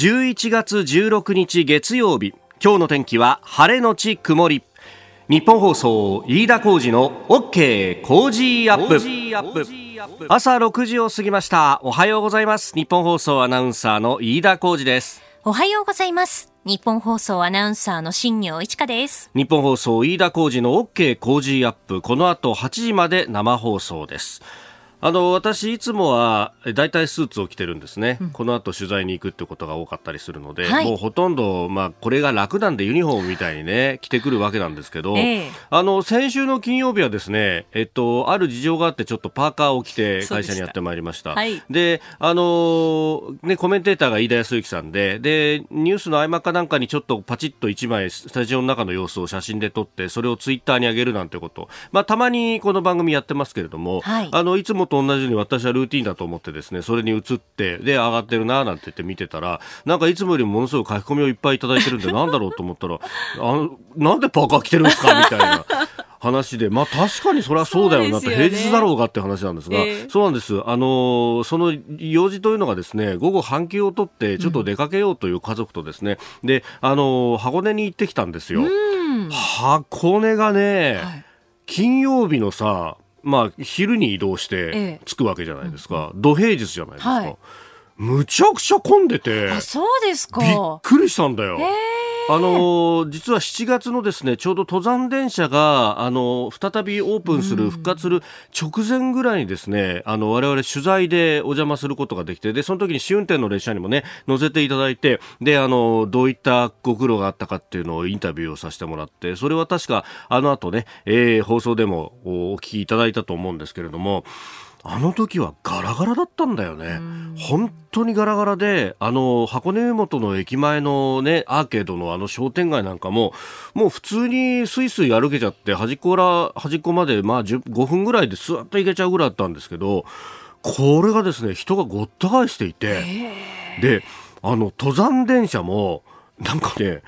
11月16日月曜日。今日の天気は晴れのち曇り。日本放送飯田浩二の OK 工事アップ。朝6時を過ぎました。おはようございます。日本放送アナウンサーの飯田浩二です。おはようございます。日本放送アナウンサーの新業一華です。日本放送飯田浩二の OK 工事アップ。この後8時まで生放送ですあの私、いつもは大体スーツを着てるんですね、うん、この後取材に行くってことが多かったりするので、はい、もうほとんど、まあ、これが楽なんでユニフォームみたいにね着てくるわけなんですけど、えー、あの先週の金曜日はですね、えっと、ある事情があってちょっとパーカーを着て会社にやってまいりました。で、はい、あのね、コメンテーターが飯田康之さんででニュースの合間かなんかにちょっとパチッと1枚スタジオの中の様子を写真で撮ってそれをツイッターに上げるなんてこと、まあ、たまにこの番組やってますけれども、はい、あのいつもと同じように私はルーティンだと思ってですねそれに移ってで上がってるななんて言って見てたらなんかいつもよりものすごい書き込みをいっぱいいただいてるんでなんだろうと思ったらあのなんでパーカー着てるんですかみたいな。話で、まあ確かにそれはそうだよなって、平日だろうがって話なんですが、えー、そうなんです。あのその用事というのがですね、午後半休を取ってちょっと出かけようという家族とですね、うん、で、あの箱根に行ってきたんですよ。箱根がね、はい、金曜日のさ、まあ、昼に移動して着くわけじゃないですか、土平日じゃないですか、はい、むちゃくちゃ混んでてあそうですか。びっくりしたんだよ。あの実は7月のですねちょうど登山電車があの再びオープンする、復活する直前ぐらいにですねあの我々取材でお邪魔することができてでその時に試運転の列車にもね乗せていただいてであのどういったご苦労があったかっていうのをインタビューをさせてもらってそれは確かあの後ね、えー、放送でもお聞きいただいたと思うんですけれども。あの時はガラガラだったんだよね。本当にガラガラで、あの、箱根湯本の駅前のね、アーケードのあの商店街なんかも、もう普通にスイスイ歩けちゃって、端っこから端っこまで、まあ5分ぐらいでスーッと行けちゃうぐらいだったんですけど、これがですね、人がごった返していて、で、あの、登山電車も、なんかね、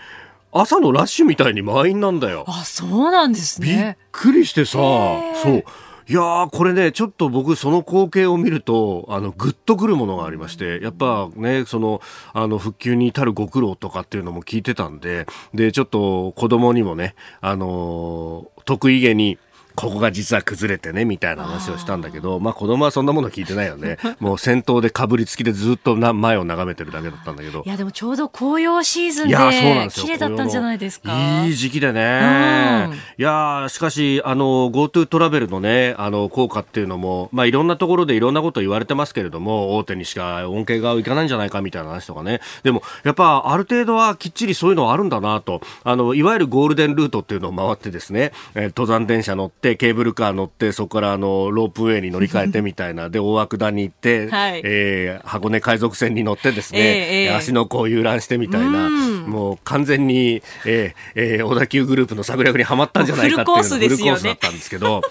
朝のラッシュみたいに満員なんだよ。あ、そうなんですね。びっくりしてさ、そう。いやー、これね、ちょっと僕、その光景を見ると、あの、ぐっとくるものがありまして、やっぱね、その、あの、復旧に至るご苦労とかっていうのも聞いてたんで、で、ちょっと子供にもね、あのー、得意げに、ここが実は崩れてねみたいな話をしたんだけどまあ子供はそんなもの聞いてないよね。もう先頭でかぶりつきでずっとな前を眺めてるだけだったんだけど。いやでもちょうど紅葉シーズンで綺麗だったんじゃないですか。いい時期でね、うん、いやしかしあの GoTo トラベルのねあの効果っていうのもまあいろんなところでいろんなこと言われてますけれども大手にしか恩恵がいかないんじゃないかみたいな話とかね。でもやっぱある程度はきっちりそういうのあるんだなと。あのいわゆるゴールデンルートっていうのを回ってですね、え登山電車乗っててケーブルカー乗ってそこからあのロープウェイに乗り換えてみたいな。で大涌谷に行って、はい、えー、箱根海賊船に乗ってですね、えー、足の甲遊覧してみたいな、もう完全に、えーえー、小田急グループの策略にはまったんじゃないかっていうフルコースだったんですけど。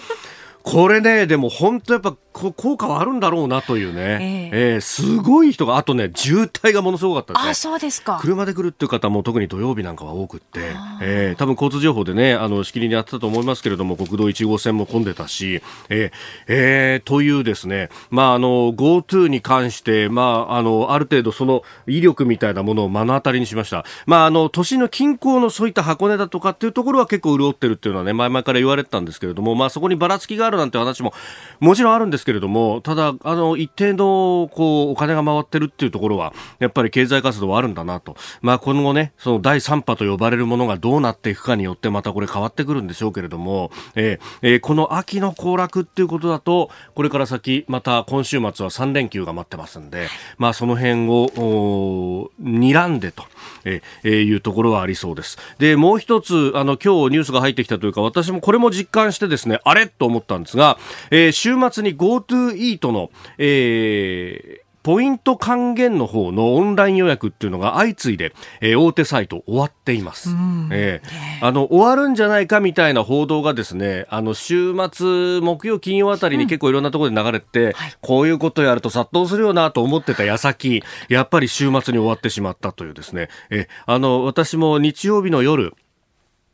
これね、でも本当やっぱ効果はあるんだろうなというね、えー、えー、すごい人が、あとね、渋滞がものすごかったですね。あ、そうですか。車で来るっていう方も特に土曜日なんかは多くって、えー、多分交通情報でね、あの、しきりにやってたと思いますけれども、国道1号線も混んでたし、えー、えー、というですね、まあ、あの、GoTo に関して、まあ、あの、ある程度その威力みたいなものを目の当たりにしました。まあ、あの、都心の近郊のそういった箱根だとかっていうところは結構潤ってるっていうのはね、前々から言われてたんですけれども、まあ、そこにばらつきがあるなんて話ももちろんあるんですけれども、ただ、あの、一定の、こう、お金が回ってるっていうところは、やっぱり経済活動はあるんだなと。まあ、今後ね、その第3波と呼ばれるものがどうなっていくかによって、またこれ変わってくるんでしょうけれども、えー、えー、この秋の行楽っていうことだと、これから先、また今週末は3連休が待ってますんで、まあ、その辺を、睨んでと、えー、いうところはありそうです。で、もう一つ、あの、今日ニュースが入ってきたというか、私もこれも実感してですね、あれと思ったんですが、えー、週末に GoTo イートの、えー、ポイント還元の方のオンライン予約っていうのが相次いで、えー、大手サイト終わっています。えー、あの、終わるんじゃないかみたいな報道がですね、あの、週末、木曜、金曜あたりに結構いろんなところで流れて、うんこういうことやると殺到するよなと思ってた矢先、やっぱり週末に終わってしまったというですね、えー、あの、私も日曜日の夜、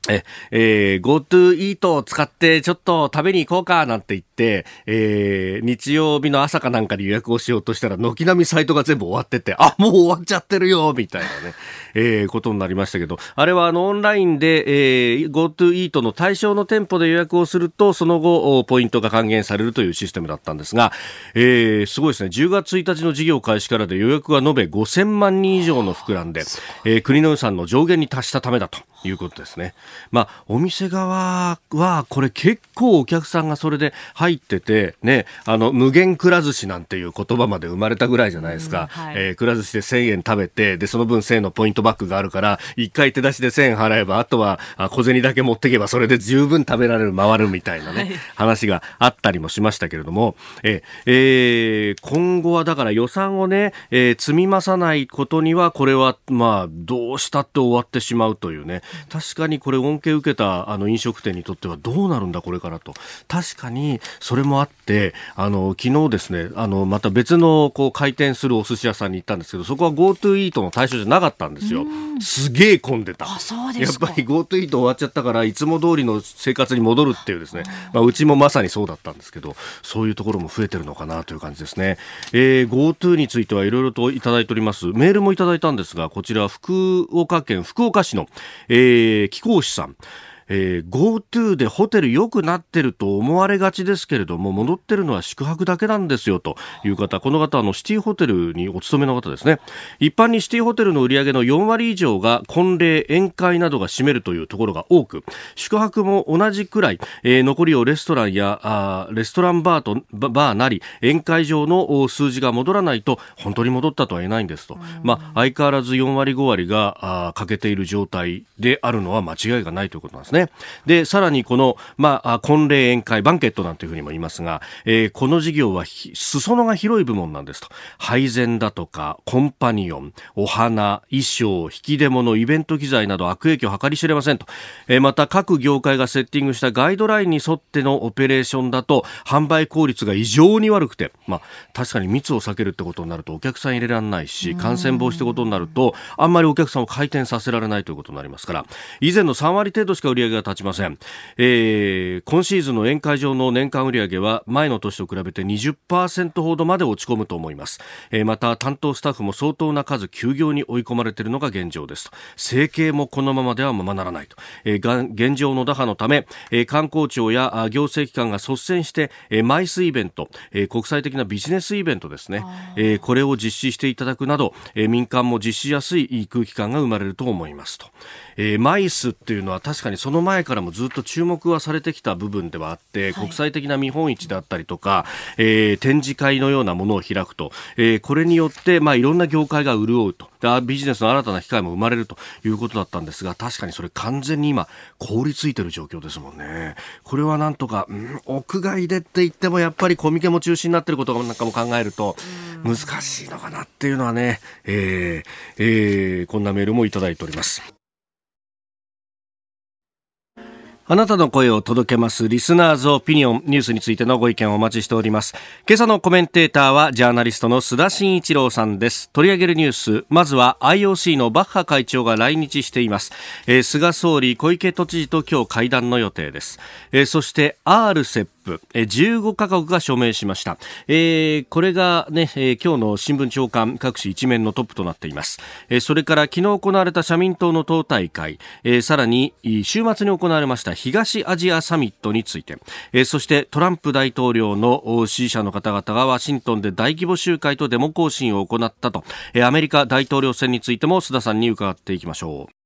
え、えー、GoTo イートを使ってちょっと食べに行こうかなんて言って、えー、日曜日の朝かなんかに予約をしようとしたら、軒並みサイトが全部終わってて、あ、もう終わっちゃってるよ、みたいなね、えー、ことになりましたけど、あれはあの、オンラインで、えー、GoTo イートの対象の店舗で予約をすると、その後、ポイントが還元されるというシステムだったんですが、えー、すごいですね、10月1日の事業開始からで予約が延べ5000万人以上の膨らんで、えー、国の予算の上限に達したためだということですね。まあ、お店側は、これ結構お客さんがそれで入ってて、ね、あの、無限くら寿司なんていう言葉まで生まれたぐらいじゃないですか。はい、えー、くら寿司で1000円食べて、で、その分1000円のポイントバックがあるから、1回手出しで1000円払えば、あとは小銭だけ持っていけば、それで十分食べられる、回るみたいなね、はい、話があったりもしましたけれども、ええー、今後はだから予算をね、えー、積み増さないことには、これは、まあ、どうしたって終わってしまうというね、確かにこれ恩恵を受けたあの飲食店にとってはどうなるんだこれからと。確かにそれもあってあの昨日ですねあのまた別のこう開店するお寿司屋さんに行ったんですけどそこは GoTo イートの対象じゃなかったんですよ。すげえ混んでた。やっぱり GoTo イート終わっちゃったからいつも通りの生活に戻るっていうですね、まあ、うちもまさにそうだったんですけどそういうところも増えてるのかなという感じですね、えー、GoTo についてはいろいろといただいております。メールもいただいたんですがこちら福岡県福岡市の、えー、貴公子さんえー、GoTo でホテル良くなってると思われがちですけれども、戻ってるのは宿泊だけなんですよという方、この方、あの、シティホテルにお勤めの方ですね。一般にシティホテルの売り上げの4割以上が婚礼、宴会などが占めるというところが多く、宿泊も同じくらい、えー、残りをレストランや、あレストランバーと、バーなり、宴会場の数字が戻らないと、本当に戻ったとは言えないんですと。まあ、相変わらず4割5割が、あ欠けている状態であるのは間違いがないということなんですね。ね。で、さらにこの、まあ、婚礼宴会、バンケットなんていうふうにも言いますが、えー、この事業は裾野が広い部門なんですと。配膳だとか、コンパニオン、お花、衣装、引き出物、イベント機材など悪影響を計り知れませんと。えー、また各業界がセッティングしたガイドラインに沿ってのオペレーションだと、販売効率が異常に悪くて、まあ、確かに密を避けるってことになるとお客さん入れられないし、感染防止ってことになると、あんまりお客さんを回転させられないということになりますから、以前の3割程度しか売り上げが立ちません、えー、今シーズンの宴会場の年間売上は前の年と比べて20%ほどまで落ち込むと思います、えー、また担当スタッフも相当な数休業に追い込まれているのが現状です生計もこのままではままならないと、えー、現状の打破のため、えー、観光庁や行政機関が率先して、えー、マイスイベント、えー、国際的なビジネスイベントですね、えー、これを実施していただくなど、えー、民間も実施しやすい空気感が生まれると思いますと、えー、マイスっていうのは確かにその前からもずっと注目はされてきた部分ではあって、国際的な見本市であったりとか、えー、展示会のようなものを開くと、えー、これによって、まあ、いろんな業界が潤うと。ビジネスの新たな機会も生まれるということだったんですが、確かにそれ完全に今、凍りついてる状況ですもんね。これはなんとか、うん、屋外でって言ってもやっぱりコミケも中止になってることなんかも考えると、難しいのかなっていうのはね、えーえー、こんなメールもいただいております。あなたの声を届けますリスナーズオピニオンニュースについてのご意見をお待ちしております。今朝のコメンテーターはジャーナリストの須田慎一郎さんです。取り上げるニュース、まずは IOC のバッハ会長が来日しています。えー、菅総理、小池都知事と今日会談の予定です。えー、そして RCEP 15カ国が署名しました。えー、これがね、えー、今日の新聞長官各紙一面のトップとなっています。えー、それから昨日行われた社民党の党大会、えー、さらに週末に行われました東アジアサミットについて、えー、そしてトランプ大統領の支持者の方々がワシントンで大規模集会とデモ行進を行ったと、えー、アメリカ大統領選についても須田さんに伺っていきましょう。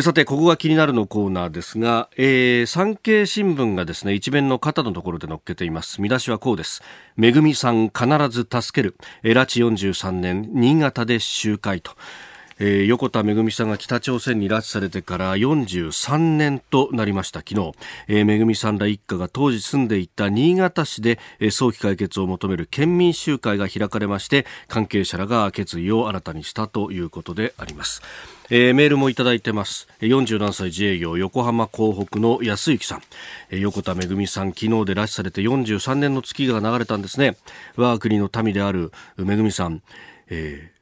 さて、ここが気になるのコーナーですが、えー、産経新聞がですね、一面の肩のところで載っけています。見出しはこうです。めぐみさん必ず助ける。え拉致43年、新潟で集会と。えー、横田めぐみさんが北朝鮮に拉致されてから43年となりました昨日、えー、めぐみさんら一家が当時住んでいた新潟市で、えー、早期解決を求める県民集会が開かれまして関係者らが決意を新たにしたということであります。えー、メールもいただいてます。47歳自営業横浜港北の安幸さん。えー、横田めぐみさん、昨日で拉致されて43年の月が流れたんですね。我が国の民であるめぐみさん。えー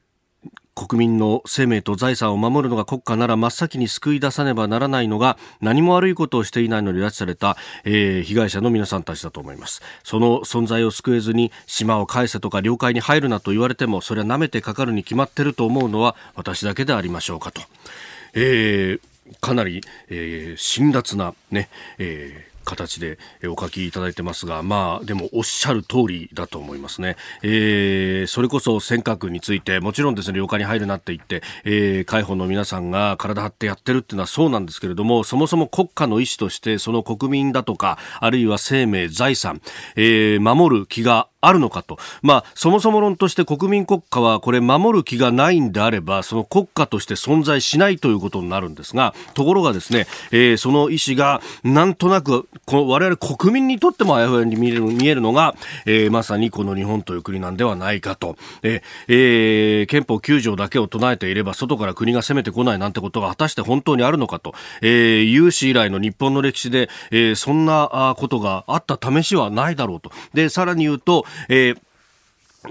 国民の生命と財産を守るのが国家なら真っ先に救い出さねばならないのが何も悪いことをしていないのに拉致された、えー、被害者の皆さんたちだと思います。その存在を救えずに島を返せとか領海に入るなと言われてもそれは舐めてかかるに決まってると思うのは私だけでありましょうかと、えー、かなり、えー、辛辣なね、えー形でお書きいただいてますが、まあ、でもおっしゃる通りだと思いますね。えー、それこそ尖閣について、もちろんですね、旅館に入るなって言って、えー、海保の皆さんが体張ってやってるっていうのはそうなんですけれども、そもそも国家の意思として、その国民だとか、あるいは生命、財産、えー、守る気があるのかと。まあ、そもそも論として国民国家はこれ守る気がないんであれば、その国家として存在しないということになるんですが、ところがですね、えー、その意思がなんとなく、この我々国民にとってもあやふやに見える見えるのが、えー、まさにこの日本という国なんではないかと。ええー、憲法9条だけを唱えていれば、外から国が攻めてこないなんてことが果たして本当にあるのかと。えー、有史以来の日本の歴史で、えー、そんなことがあった試しはないだろうと。で、さらに言うと、えー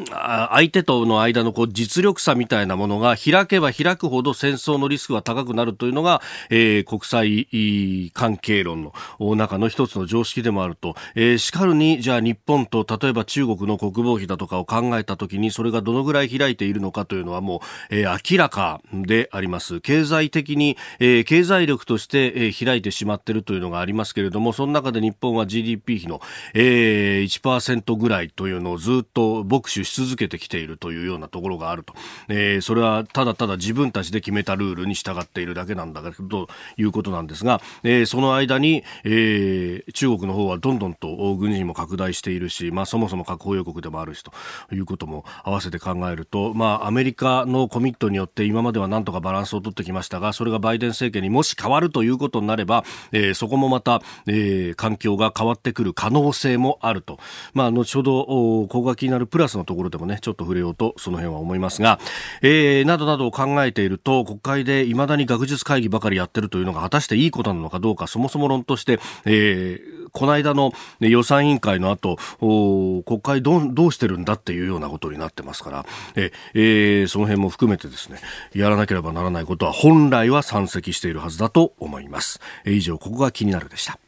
相手との間のこう実力差みたいなものが開けば開くほど戦争のリスクが高くなるというのが、えー、国際関係論の中の一つの常識でもあると、えー、しかるにじゃあ日本と例えば中国の国防費だとかを考えたときにそれがどのぐらい開いているのかというのはもう、えー、明らかであります。経済的に、えー、経済力として、えー、開いてしまっているというのがありますけれどもその中で日本は GDP 比の、えー、1%ぐらいというのをずっと牧取し続けてきているというようなところがあると、えー、それはただただ自分たちで決めたルールに従っているだけなんだけどということなんですが、えー、その間に、えー、中国の方はどんどんと軍事も拡大しているし、まあ、そもそも核保有国でもあるしということも合わせて考えると、まあ、アメリカのコミットによって今まではなんとかバランスを取ってきましたがそれがバイデン政権にもし変わるということになれば、えー、そこもまた、えー、環境が変わってくる可能性もあると、まあ、後ほどここが気になるプラスのところでもねちょっと触れようとその辺は思いますが、えー、などなどを考えていると国会でいまだに学術会議ばかりやってるというのが果たしていいことなのかどうかそもそも論として、えー、この間の予算委員会の後国会どうどうしてるんだっていうようなことになってますからえ、えー、その辺も含めてですねやらなければならないことは本来は山積しているはずだと思います。以上ここが気になるでした。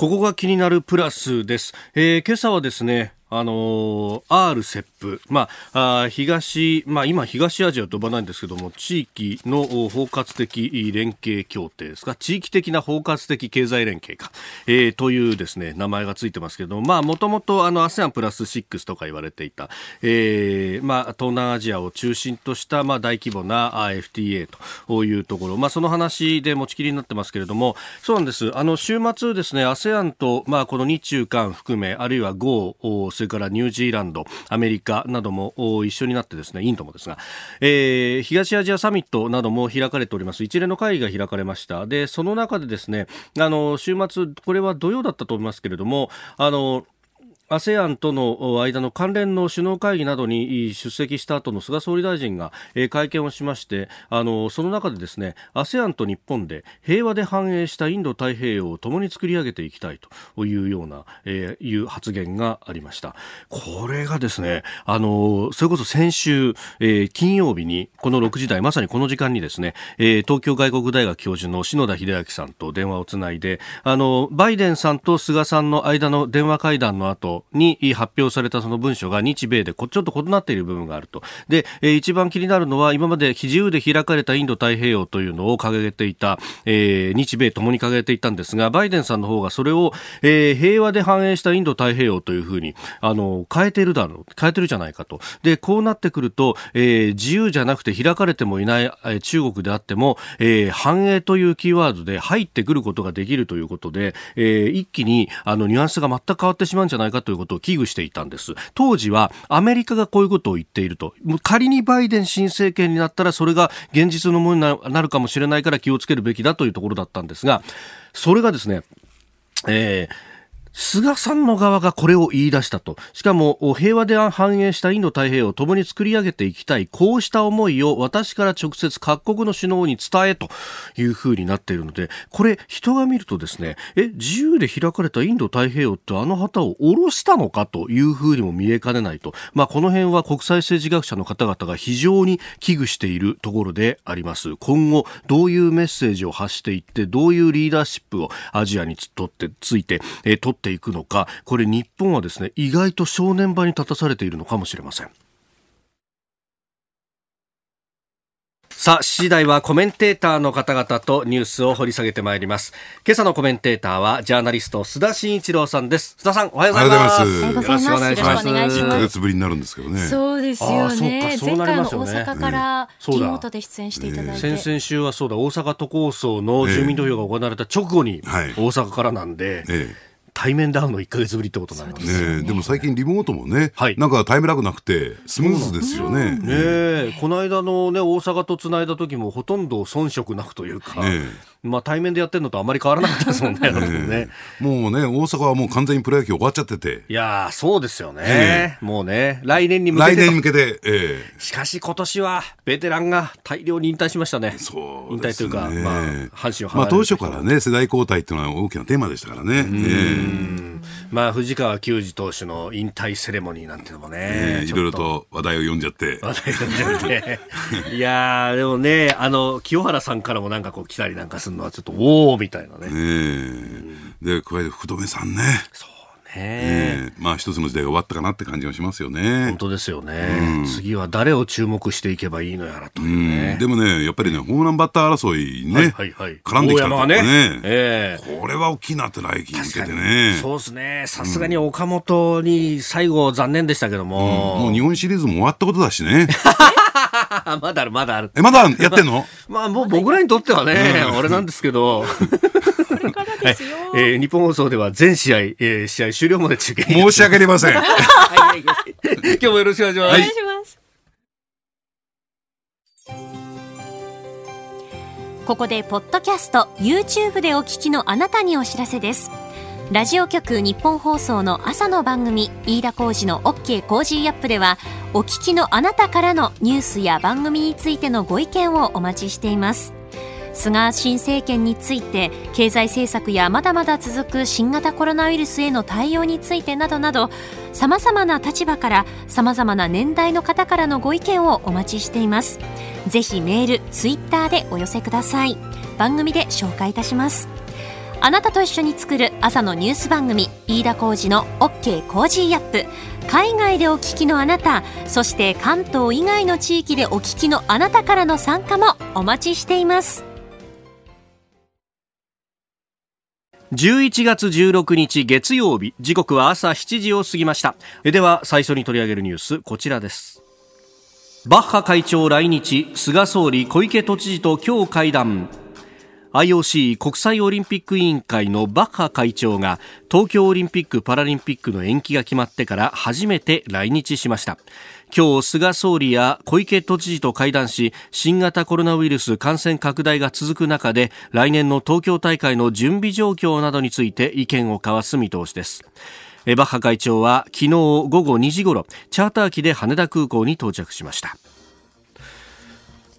ここが気になるプラスです。えー、今朝はですね、あのー、まあ、あ東、まあ、今、東アジアと呼ばないんですけども、地域の包括的連携協定ですか、地域的な包括的経済連携か、えー、というですね、名前がついてますけども、まあ、もともと、あの、ASEAN プラス6とか言われていた、えー、まあ、東南アジアを中心とした、まあ、大規模な FTA というところ、まあ、その話で持ちきりになってますけれども、そうなんです。あの、週末ですね、ASEAN と、まあ、この日中韓含め、あるいは GO、それからニュージーランド、アメリカなども一緒になってですね、インドもですが、えー、東アジアサミットなども開かれております。一連の会議が開かれました。で、その中でですね、あの、週末、これは土曜だったと思いますけれども、あの、ASEAN との間の関連の首脳会議などに出席した後の菅総理大臣が会見をしましてあのその中でですね ASEAN と日本で平和で繁栄したインド太平洋を共に作り上げていきたいというような、えー、いう発言がありました。これがですねあのそれこそ先週、えー、金曜日にこの6時台まさにこの時間にですね、えー、東京外国大学教授の篠田秀明さんと電話をつないであのバイデンさんと菅さんの間の電話会談の後に発表されたその文書が日米でちょっと異なっている部分があると。で、一番気になるのは今まで自由で開かれたインド太平洋というのを掲げていた、えー、日米ともに掲げていたんですが、バイデンさんの方がそれを、えー、平和で繁栄したインド太平洋というふうに、あの、変えているだろう、変えてるじゃないかと。で、こうなってくると、えー、自由じゃなくて開かれてもいない、えー、中国であっても、えー、繁栄というキーワードで入ってくることができるということで、えー、一気に、あの、ニュアンスが全く変わってしまうんじゃないかとということを危惧していたんです。当時はアメリカがこういうことを言っていると。仮にバイデン新政権になったらそれが現実のものになるかもしれないから気をつけるべきだというところだったんですが、それがですね、えー菅さんの側がこれを言い出したと。しかも、平和で繁栄したインド太平洋を共に作り上げていきたい。こうした思いを私から直接各国の首脳に伝えというふうになっているので、これ、人が見るとですね、え、自由で開かれたインド太平洋ってあの旗を下ろしたのかというふうにも見えかねないと。まあ、この辺は国際政治学者の方々が非常に危惧しているところであります。今後、どういうメッセージを発していって、どういうリーダーシップをアジアにとってついて、え取っていくのか、これ日本はですね、意外と正念場に立たされているのかもしれません。さあ、次第はコメンテーターの方々とニュースを掘り下げてまいります。今朝のコメンテーターは、ジャーナリスト、須田慎一郎さんです。須田さん、おはようございます。おはようございます。よろしくお願いします。1ヶ月ぶりになるんですけどね。そうですよね。そう前回の大阪からリモートで出演していただいて。先々週はそうだ、大阪都構想の住民投票が行われた直後に、大阪からなんで、ええ対面で会うの1か月ぶりってことになりますね、ね、でも最近リモートもね、はい、なんかタイムラグなくてスムーズですよね。ねこの間のね大阪とつないだ時もほとんど遜色なくというか、ね、まあ、対面でやってるのとあまり変わらなかったですもんね。ねもうね、大阪はもう完全にプロ野球終わっちゃってて。いやそうですよね、え。ー、もうね、来年に向けて。来年に向けて、えー、しかし今年はベテランが大量に引退しましたね。そう、ね、引退というか、まあ、阪神をまあ、当初からね、世代交代っていうのは大きなテーマでしたからね。え。ー、まあ、藤川球児投手の引退セレモニーなんていうのもね、えー、いろいろと話題を読んじゃって。話題読んじゃって。いやでもね、あの、清原さんからもなんかこう来たりなんかするのはちょっと、おおみたいなね。ねで、加えて福留さんね。そうねまあ一つの時代が終わったかなって感じがしますよね。本当ですよね、うん、次は誰を注目していけばいいのやらというね、うん、でもね、やっぱりね、ホームランバッター争いね、はいはいはい、絡んできたとかね、ね。えー、これは大きいなって来季に向けてね。そうですね、さすがに岡本に最後残念でしたけども、うん、もう日本シリーズも終わったことだしね。まだある、まだある。え、まだやってんの？まあもう僕らにとってはね、俺なんですけど。ですよ。はい、えー、日本放送では全試合、えー、試合終了まで中継。申し訳ありません。今日もよろしくお願いします。お願いします。ここでポッドキャスト YouTube でお聞きのあなたにお知らせですラジオ局ニッポン放送の朝の番組飯田浩二の OK コージーアップではお聞きのあなたからのニュースや番組についてのご意見をお待ちしています菅新政権について経済政策やまだまだ続く新型コロナウイルスへの対応についてなどなどさまざまな立場からさまざまな年代の方からのご意見をお待ちしています。ぜひメールツイッターでお寄せください。番組で紹介いたします。あなたと一緒に作る朝のニュース番組飯田浩二の OK コージーアップ。海外でお聞きのあなたそして関東以外の地域でお聞きのあなたからの参加もお待ちしています。11月16日月曜日。時刻は朝7時を過ぎました。では最初に取り上げるニュースこちらです。バッハ会長来日菅総理小池都知事と今日会談。IOC 国際オリンピック委員会のバッハ会長が東京オリンピック・パラリンピックの延期が決まってから初めて来日しました。今日菅総理や小池都知事と会談し新型コロナウイルス感染拡大が続く中で来年の東京大会の準備状況などについて意見を交わす見通しです。バッハ会長は昨日午後2時ごろチャーター機で羽田空港に到着しました、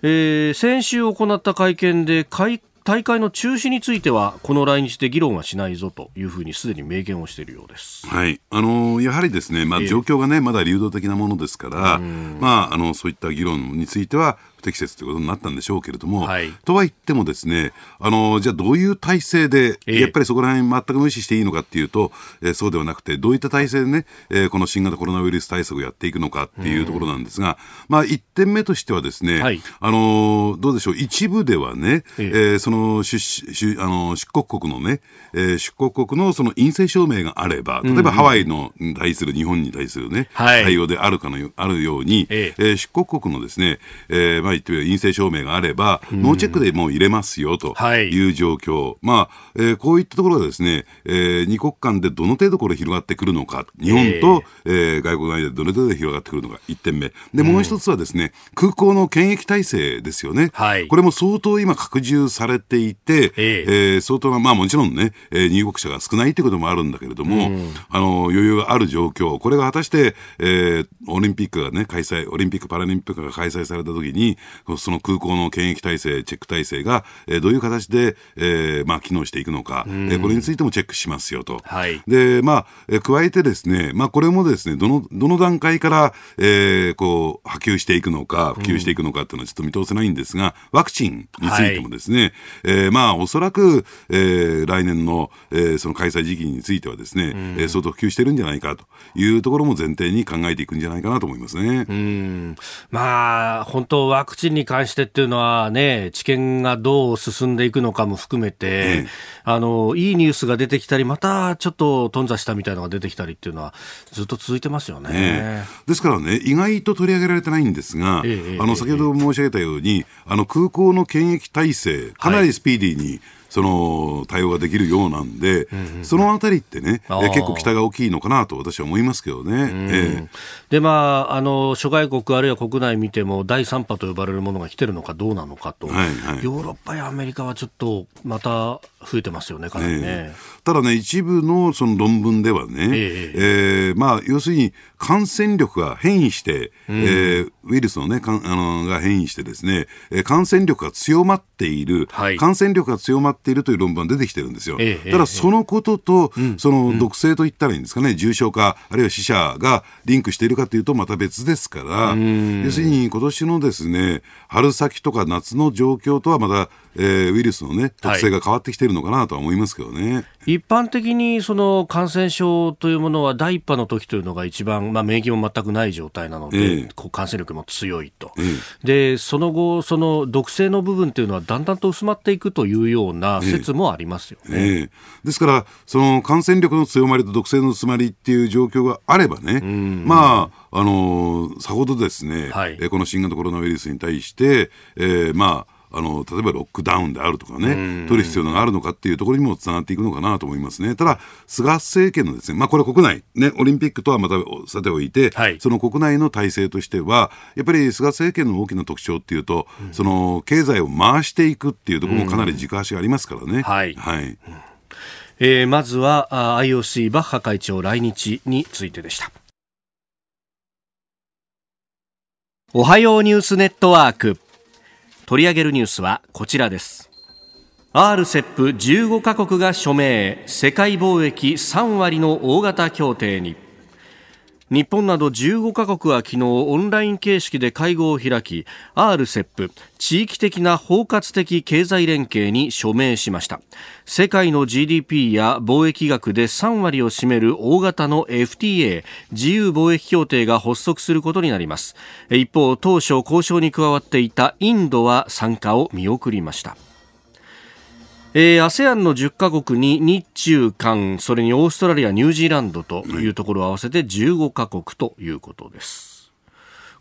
えー、先週行った会見で開大会の中止についてはこの来日で議論はしないぞというふうにすでに明言をしているようです。はい、あのやはりですね、まあ、状況がね、まだ流動的なものですから、まあ、あのそういった議論については不適切ということになったんでしょうけれども、はい、とは言ってもですね、あのじゃあどういう体制で、やっぱりそこら辺全く無視していいのかっていうと、えー、そうではなくて、どういった体制でね、えー、この新型コロナウイルス対策をやっていくのかっていうところなんですが、まあ、1点目としてはですね、はい、あのどうでしょう、一部ではね、えー、その出出あの出国国のね、えー、出国国のその陰性証明があれば、例えばハワイの対する日本に対するね、はい、対応であるかのあるように、えー、出国国のですね、えーまあまあ、言って陰性証明があれば、ノーチェックでもう入れますよという状況、はい、まあえー、こういったところがですね、えー、二国間でどの程度これ広がってくるのか、日本と、えー、えー、外国内でどの程度広がってくるのか、1点目。で、もう一つはですね、空港の検疫体制ですよね。はい、これも相当今拡充されていて、えー、えー、相当な、まあもちろんね、えー、入国者が少ないということもあるんだけれども、あの、余裕がある状況、これが果たして、えー、オリンピックがね、開催、オリンピック・パラリンピックが開催されたときに、その空港の検疫体制、チェック体制が、えー、どういう形で、えー、まあ、機能していくのか、えー、これについてもチェックしますよと。はい、で、まあ、えー、加えてですね、まあ、これもですね、どの、どの段階から、えー、こう、波及していくのか、普及していくのかっていうのはちょっと見通せないんですが、ワクチンについてもですね、はい、えー、まあ、おそらく、えー、来年の、えー、その開催時期についてはですね、えー、相当普及してるんじゃないかというところも前提に考えていくんじゃないかなと思いますね。うん。まあ、本当、ワクチンに関してっていうのはね、知見がどう進んでいくのかも含めて、ええ、あの、いいニュースが出てきたり、またちょっと頓挫したみたいなのが出てきたりっていうのは、ずっと続いてますよね。え、ですからね、意外と取り上げられてないんですが、あの、先ほど申し上げたように、あの、空港の検疫体制、かなりスピーディーに、はいその対応ができるようなんで、うんうん、そのあたりってね、え結構期待が大きいのかなと私は思いますけどね。えで、まあ、あの、諸外国あるいは国内見ても、第3波と呼ばれるものが来てるのかどうなのかと、はいはい、ヨーロッパやアメリカはちょっとまた増えてますよね、かなりね。えー、ただね、一部のその論文ではね、えー、えー、まあ、要するに感染力が変異して、うん、えー、ウイルスのね、かあのが変異してですね、感染力が強まっている、はい、感染力が強まっているという論文が出てきてるんですよ。えー、ただ、そのことと、その毒性といったらいいんですかね、重症化、あるいは死者がリンクしているかというと、また別ですから、要するに今年のですね、春先とか夏の状況とはまた、えー、ウイルスのね、特性が変わってきているのかなとは思いますけどね。はい、一般的にその感染症というものは第一波の時というのが一番、まあ、免疫も全くない状態なので、えー、感染力も強いと、えー、でその後、その毒性の部分というのはだんだんと薄まっていくというような説もありますよね、えー、ですから、その感染力の強まりと毒性の薄まりっていう状況があればね、まあ、あのー、さほどですね、はい、この新型コロナウイルスに対して、えー、まあ、あの例えばロックダウンであるとかね、取る必要があるのかっていうところにもつながっていくのかなと思いますね。ただ、菅政権のですね、まあ、これ国内、ね、オリンピックとはまたさておいて、はい、その国内の体制としては、やっぱり菅政権の大きな特徴っていうと、うん、その経済を回していくっていうところもかなり軸足がありますからね。はい、はいえー、まずは IOC バッハ会長来日についてでした。おはようニュースネットワーク。取り上げるニュースはこちらです。RCEP15 カ国が署名世界貿易3割の大型協定に。日本など15カ国は昨日オンライン形式で会合を開き RCEP 地域的な包括的経済連携に署名しました。世界の GDP や貿易額で3割を占める大型の FTA 自由貿易協定が発足することになります。一方当初交渉に加わっていたインドは参加を見送りました。えー、ASEAN の10カ国に日中韓、それにオーストラリア、ニュージーランドというところを合わせて15カ国ということです。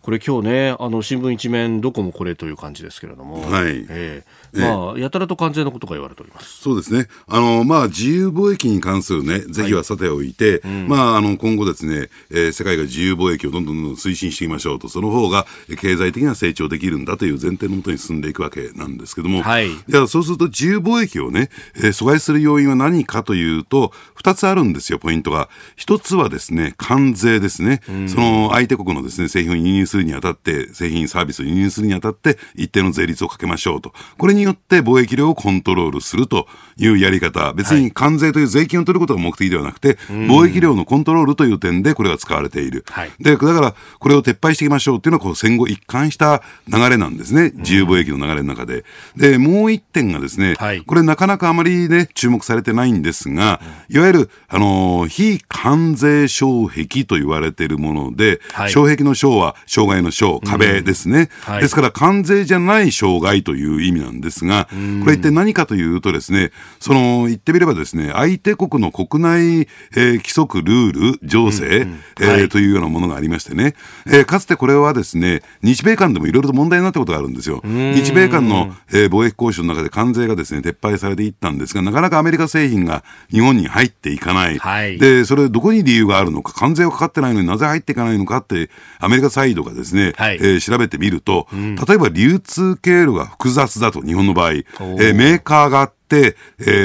これ今日ね、あの新聞一面どこもこれという感じですけれども、はい、えーまあ、やたらと関税のことが言われております。そうですね、あのまあ、自由貿易に関する、ね、是非はさておいて、はい。うん、まあ、あの今後ですね、えー、世界が自由貿易をどんどんどんどん推進していきましょうと、その方が経済的な成長できるんだという前提のもとに進んでいくわけなんですけども、はい、いやそうすると自由貿易をね、えー、阻害する要因は何かというと、2つあるんですよ、ポイントが。1つはですね、関税ですね、うん、その相手国のですね製品を輸入するにあたって、製品、サービスを輸入するにあたって、一定の税率をかけましょうと。これによって貿易量をコントロールすると。いうやり方、別に関税という税金を取ることが目的ではなくて、貿易量のコントロールという点でこれが使われている。はい、で、だから、これを撤廃していきましょうっていうのは、こう戦後一貫した流れなんですね。自由貿易の流れの中で。で、もう一点がですね、はい、これなかなかあまりね、注目されてないんですが、いわゆる、あのー、非関税障壁と言われているもので、はい、障壁の障は障障害の障、壁ですね、うん。はい、ですから関税じゃない障害という意味なんですが、これ一体何かというとですね、その、言ってみればですね、相手国の国内、えー、規則、ルール、情勢、うんうん、えーはい、というようなものがありましてね、えー、かつてこれはですね、日米間でもいろいろと問題になったことがあるんですよ。日米間の、えー、貿易交渉の中で関税がですね、撤廃されていったんですが、なかなかアメリカ製品が日本に入っていかない。はい、で、それどこに理由があるのか、関税はかかってないのになぜ入っていかないのかって、アメリカサイドがですね、はい、えー、調べてみると、例えば流通経路が複雑だと、日本の場合、えー、メーカーがあって、え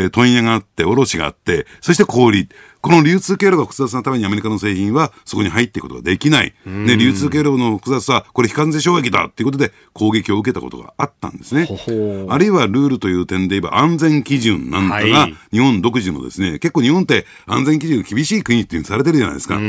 ー、問屋があって、卸があって、そして小売。この流通経路が複雑なためにアメリカの製品はそこに入っていくことができない。ね、流通経路の複雑さ、これ非関税障壁だっていうことで攻撃を受けたことがあったんですね。あるいはルールという点で言えば安全基準なんかが日本独自のですね、結構日本って安全基準厳しい国っていうにされてるじゃないですか。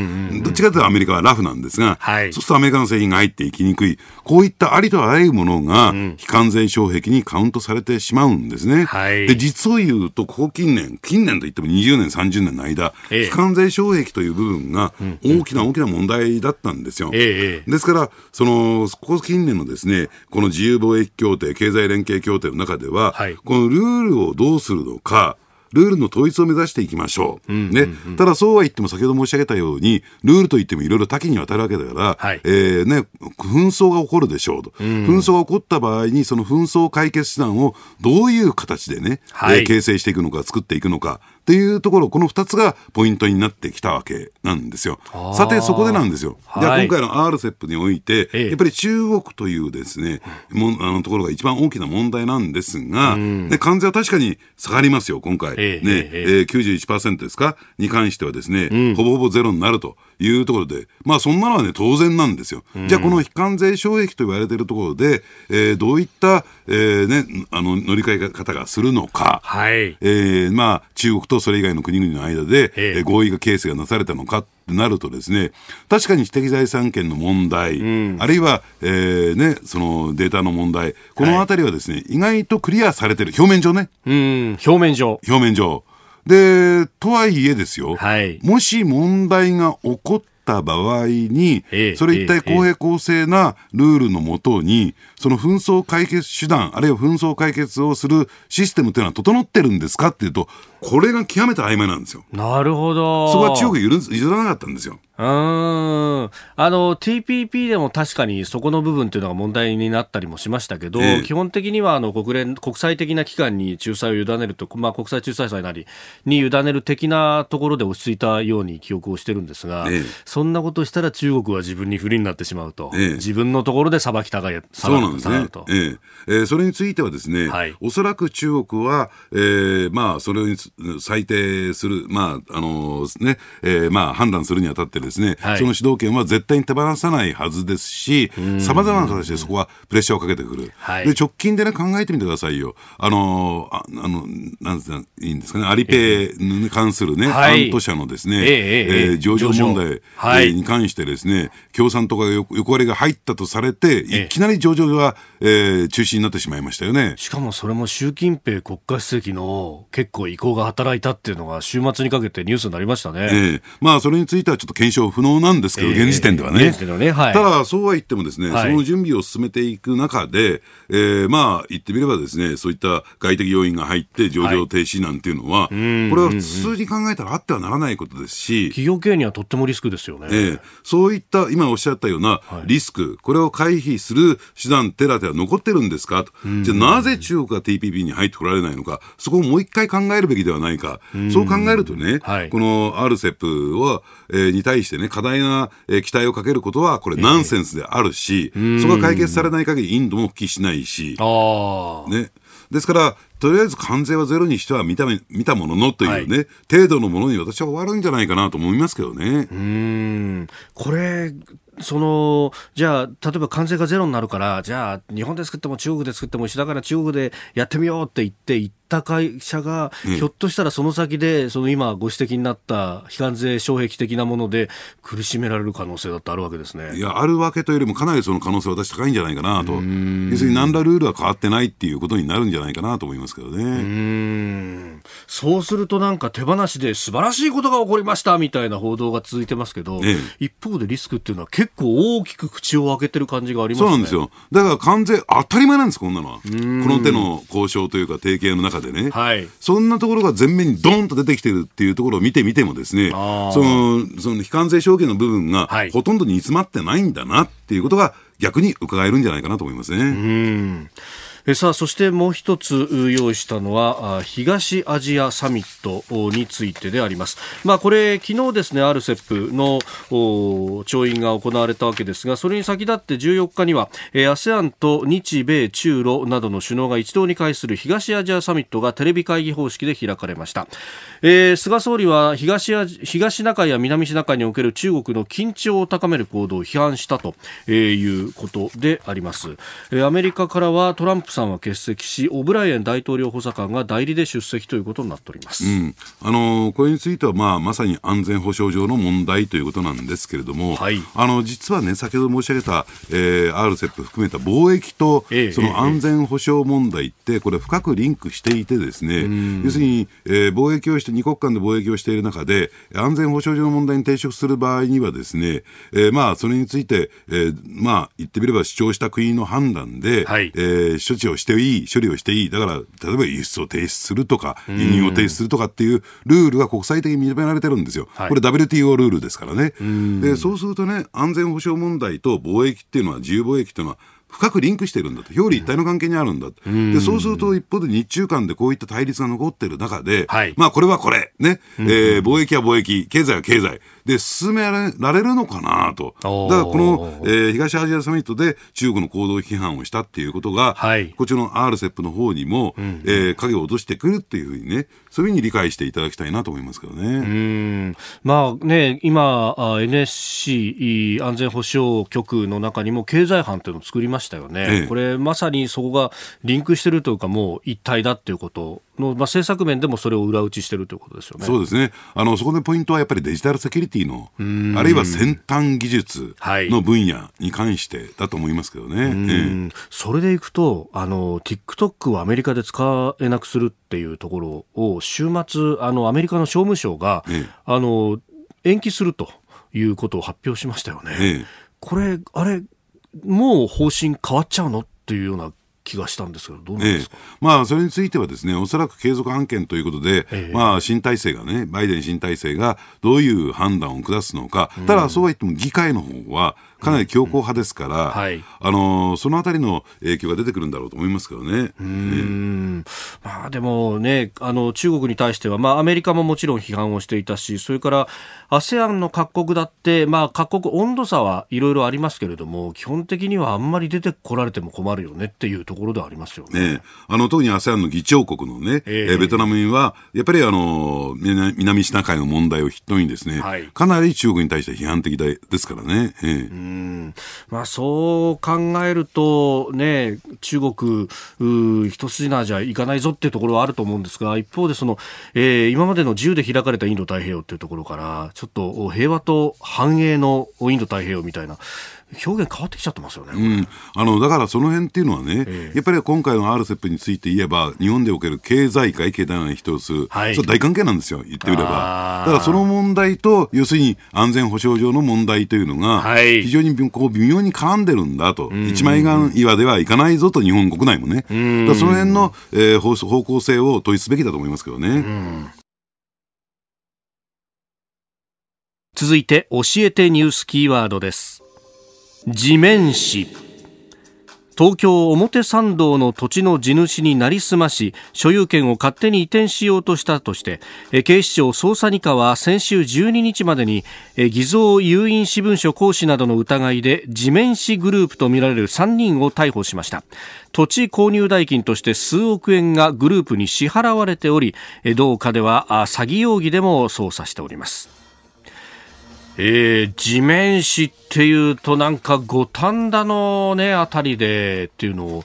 どっちかというとアメリカはラフなんですが、はい、そうするとアメリカの製品が入っていきにくい。こういったありとあらゆるものが非関税障壁にカウントされてしまうんですね。はい、で、実を言うと、ここ近年、近年といっても20年、30年の間、ええ、非関税障障壁という部分が大きな大きな問題だったんですよ。ですから、その、ここ近年のですね、この自由貿易協定、経済連携協定の中では、はい、このルールをどうするのか、ルールの統一を目指していきましょう。ね。ただそうは言っても先ほど申し上げたように、ルールといってもいろいろ多岐にわたるわけだから、はい、えー、ね、紛争が起こるでしょうと、うん。紛争が起こった場合に、その紛争解決手段をどういう形でね、はい、えー、形成していくのか、作っていくのか。っていうところ、この2つがポイントになってきたわけなんですよ。さて、そこでなんですよ。じゃあ、今回の RCEP において、やっぱり中国というですね、もあのところが一番大きな問題なんですが、ね、関税は確かに下がりますよ、今回。ね、ええー、91%ですか？に関してはですね、うん、ほぼほぼゼロになるというところで、まあ、そんなのはね、当然なんですよ。じゃあ、この非関税障壁と言われているところで、えー、どういった、えー、ね、あの、乗り換え方がするのか、はい。えー、まあ、中国ととそれ以外の国々の間で、えー、合意が形成がなされたのかってなるとですね、確かに知的財産権の問題、うん、あるいは、えー、ね、そのデータの問題、このあたりはですね、はい、意外とクリアされてる、表面上ね。うん、表面上。表面上。で、とはいえですよ、はい、もし問題が起こった場合に、それ一体公平公正なルールのもとに、その紛争解決手段、あるいは紛争解決をするシステムというのは整ってるんですかっていうと、これが極めて曖昧なんですよ。なるほど。そこは中国譲らなかったんですよ。うん。あの、TPP でも確かにそこの部分っていうのが問題になったりもしましたけど、えー、基本的にはあの国連、国際的な機関に仲裁を委ねると、まあ国際仲裁裁なりに委ねる的なところで落ち着いたように記憶をしてるんですが、えー、そんなことしたら中国は自分に不利になってしまうと。えー、自分のところで裁きたが裁そうなんですね。えー、えー、それについてはですね、はい、おそらく中国は、えー、まあ、それに裁定する、まあ、あのー、ね、えー、まあ、判断するにあたってですね、はい、その主導権は絶対に手放さないはずですし、さまざまな形でそこはプレッシャーをかけてくる。はい、で、直近でね、考えてみてくださいよ。あのー、ああの、なんいいんですかね、アリペイに関するね、はい、都社のですね、えー、えー、上場問題、はい、に関してですね、共産党が横割りが入ったとされて、いきなり上場が、えー、中止になってしまいましたよね。しかもそれも習近平国家主席の結構意向が働いたっていうのが週末にかけてニュースになりましたね。えー、まあそれについてはちょっと検証不能なんですけど、えー、現時点ではね。ねはい、ただそうは言ってもですね、はい、その準備を進めていく中で、えー、まあ言ってみればですね、そういった外的要因が入って上場停止なんていうのは、はい、これは普通に考えたらあってはならないことですし、企業経営にはとってもリスクですよね。えー、そういった今おっしゃったようなリスク、これを回避する手段、手立ては残ってるんですかと。じゃあなぜ中国が TPP に入ってこられないのか、そこをもう一回考えるべきではないか。そう考えるとね、はい、この RCEP は、えー、に対してね、過大な、えー、期待をかけることは、これナンセンスであるし、えー、そこが解決されない限りインドも復帰しないし、ね。ですから、とりあえず関税はゼロにしては見た見たもののというね、はい、程度のものに私は終わるんじゃないかなと思いますけどね。うん。これそのじゃあ、例えば関税がゼロになるから、じゃあ、日本で作っても中国で作っても一緒だから中国でやってみようって言って、行った会社が、ひょっとしたらその先で、その今ご指摘になった非関税障壁的なもので苦しめられる可能性だってあるわけですね。いや、あるわけというよりも、かなりその可能性は私高いんじゃないかなと。要するに何らルールは変わってないっていうことになるんじゃないかなと思いますけどね。うんそうするとなんか手放しで素晴らしいことが起こりましたみたいな報道が続いてますけど、ええ、一方でリスクっていうのは結結構大きく口を開けてる感じがありますね。そうなんですよ。だから完全、当たり前なんです、こんなのは。この手の交渉というか提携の中でね。はい。そんなところが前面にドンと出てきてるっていうところを見てみてもですね、その、その非関税証券の部分がほとんど煮詰まってないんだなっていうことが逆に伺えるんじゃないかなと思いますね。うんえさあそしてもう一つ用意したのは東アジアサミットについてであります。まあこれ昨日ですね RCEP の調印が行われたわけですがそれに先立って14日には ASEAN と日米中ロなどの首脳が一堂に会する東アジアサミットがテレビ会議方式で開かれました。えー、菅総理は東東シナ海や南シナ海における中国の緊張を高める行動を批判したということであります。アメリカからはトランプさんは欠席しオブライエン大統領補佐官が代理で出席ということになっております、うん、あのこれについては、まあ、まさに安全保障上の問題ということなんですけれども、はい、あの実はね先ほど申し上げた、えー、RCEP 含めた貿易と、えー、その安全保障問題って、これ深くリンクしていてですね、要するに、えー、貿易をして二国間で貿易をしている中で安全保障上の問題に抵触する場合にはですね、えー、まあそれについて、えー、まあ言ってみれば主張した国の判断で、はい、えー、処置をしていい、処理をしていい、だから例えば輸出を停止するとか、輸入を停止するとかっていうルールが国際的に認められてるんですよ。はい、これ WTO ルールですからね。で、そうするとね、安全保障問題と貿易っていうのは、自由貿易っていうのは、深くリンクしてるんだと、表裏一体の関係にあるんだと、でそうすると一方で日中間でこういった対立が残ってる中で、はい、まあこれはこれ、ね、えー、貿易は貿易、経済は経済、で進められるのかなと、だからこの、えー、東アジアサミットで中国の行動批判をしたっていうことが、はい、こちらの RCEP の方にも、うん、えー、影を落としてくるっていうふうにね、そういうふうに理解していただきたいなと思いますけどね。うん。まあね、今、NSC 安全保障局の中にも経済班っていうのを作りましたよね。ええ、これまさにそこがリンクしてるというか、もう一体だっていうことの、まあ、政策面でもそれを裏打ちしてるということですよね。そうですね。あの、そこでポイントはやっぱりデジタルセキュリティの、あるいは先端技術の分野に関してだと思いますけどね。ええ、それでいくと、あの、TikTok をアメリカで使えなくするっていうところを、週末、あの、アメリカの商務省が、え、あの、延期するということを発表しましたよね。これ、あれ、もう方針変わっちゃうの？っていうような気がしたんですけど、どうなんですか、ええ、まあ、それについてはですね、おそらく継続案件ということで、え、まあ、新体制がね、バイデン新体制がどういう判断を下すのか、ただ、そうは言っても議会の方は、かなり強硬派ですから、はい、あのそのあたりの影響が出てくるんだろうと思いますけどね。うん。まあ、でもね、あの中国に対しては、まあ、アメリカももちろん批判をしていたし、それから ASEAN の各国だって、まあ、各国温度差はいろいろありますけれども、基本的にはあんまり出てこられても困るよねっていうところではありますよね。ねあの特に ASEAN の議長国のね、えー、ベトナムには、やっぱりあの南シナ海の問題を筆頭にですね、はい、かなり中国に対して批判的ですからね。えーうん。まあ、そう考えると、ね、中国一筋縄じゃいかないぞっていうところはあると思うんですが一方でその、えー、今までの自由で開かれたインド太平洋っていうところからちょっと平和と繁栄のインド太平洋みたいな表現変わってきちゃってますよね、うん、あのだからその辺っていうのはね、えー、やっぱり今回の RCEP について言えば、日本でおける経済界、経済の一つ、はい、それ大関係なんですよ、言ってみれば。だからその問題と、要するに安全保障上の問題というのが、非常にこう微妙に絡んでるんだと、一枚岩ではいかないぞと、日本国内もね、だその辺の、えー、方向性を問いすべきだと思いますけどね。続いて、教えてニュースキーワードです。地面師。東京表参道の土地の地主になりすまし所有権を勝手に移転しようとしたとして警視庁捜査2課は先週12日までに偽造有印私文書行使などの疑いで地面師グループとみられる3人を逮捕しました。土地購入代金として数億円がグループに支払われており同課では詐欺容疑でも捜査しております。えー、地面師っていうとなんか五反田のね、あたりでっていうのを、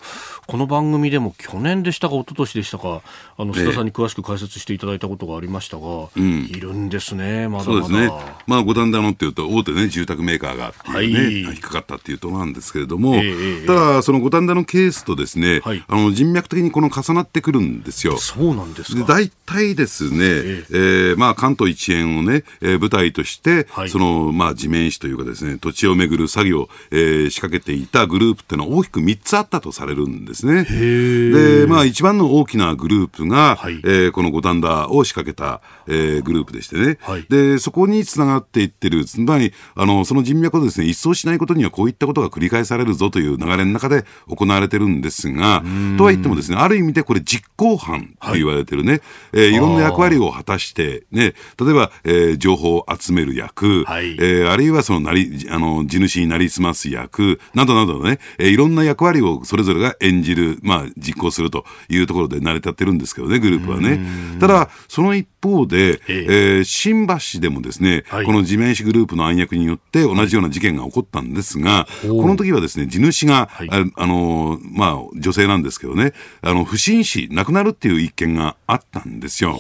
この番組でも去年でしたか一昨年でしたかあの須田さんに詳しく解説していただいたことがありましたが、えいるんですねまだまだ。そうですね。まあ五反田のっていうと大手ね住宅メーカーが、ね、はい、引っかかったっていうところなんですけれども、えー、ただその五反田のケースとですね、はい、あの人脈的にこの重なってくるんですよ。そうなんですか。大体ですね、えー、えー、まあ関東一円をね、えー、舞台として、はい、そのまあ地面師というかですね土地をめぐる作業、えー、仕掛けていたグループっていうのは大きく3つあったとされるんですね。で、まあ、一番の大きなグループが、はい、えー、この五反田を仕掛けた、えー、グループでしてね、はい、で、そこにつながっていってる、つまり、あの、その人脈をですね、一掃しないことにはこういったことが繰り返されるぞという流れの中で行われてるんですが、とは言ってもですね、ある意味でこれ実行犯と言われてるね、はい、えー、いろんな役割を果たして、ね、例えば、えー、情報を集める役、はい、えー、あるいはそのなり、あの、地主になりすます役、などなどのね、えー、いろんな役割をそれぞれが演じる、まあ、実行するというところで成り立ってるんですけどね、グループはね。ただ、その一方で、えー、新橋でもですね、はい、この地面師グループの暗躍によって同じような事件が起こったんですが、この時はですね、地主が、はい、ああの、まあ、女性なんですけどね、あの、不審死、亡くなるっていう一件があったんですよ。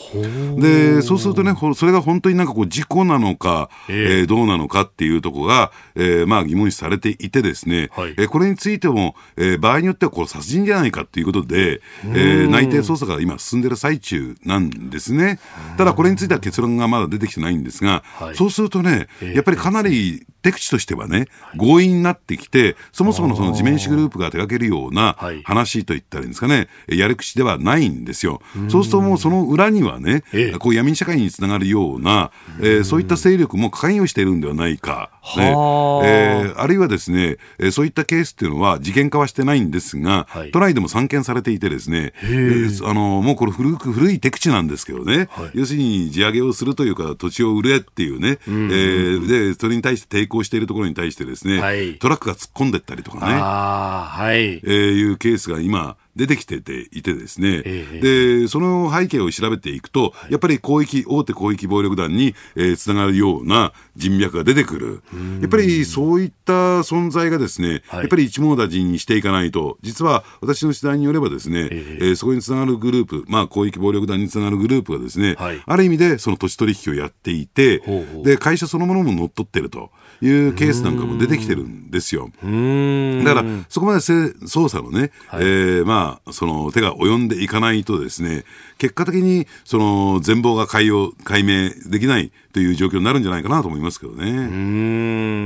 で、そうするとね、それが本当になんかこう、事故なのか、えー、えー、どうなのかっていうところが、えー、まあ、疑問視されていてですね、はい、えー、これについても、えー、場合によってはこれ殺人じゃないかということで、えー、内定捜査が今進んでる最中なんですね。ただこれについては結論がまだ出てきてないんですが、はい、そうするとね、やっぱりかなり手口としてはね、強引になってきて、そもそものその地面師グループが手掛けるような話といったらいいんですかね、やり口ではないんですよ。そうするともうその裏にはね、こう闇社会につながるような、えー、そういった勢力も関与しているんではないか。ね。えー、あるいはですね、えー、そういったケースっていうのは事件化はしてないんですが、はい、都内でも散見されていてですね、え。ー、あのもうこれ古く古い手口なんですけどね、はい、要するに地上げをするというか土地を売れっていうね、うん。うん、えー、でそれに対して抵抗しているところに対してですね、はい、トラックが突っ込んでったりとかね、はい、えー、いうケースが今出てきてていてですね、えー、でその背景を調べていくと、やっぱり広域大手広域暴力団に、えー、つながるような人脈が出てくる、やっぱりそういった存在がですね、はい、やっぱり一網打尽にしていかないと、実は私の取材によればですね、えー、えー、そこにつながるグループ、まあ、広域暴力団につながるグループがですね、はい、ある意味でその土地取引をやっていてほうほう、で会社そのものも乗っ取ってると。いうケースなんかも出てきてるんですよ。だから、そこまで捜査のね、はい、えー、まあ、その手が及んでいかないとですね、結果的にその全貌が解明解明できないという状況になるんじゃないかなと思いますけどね。う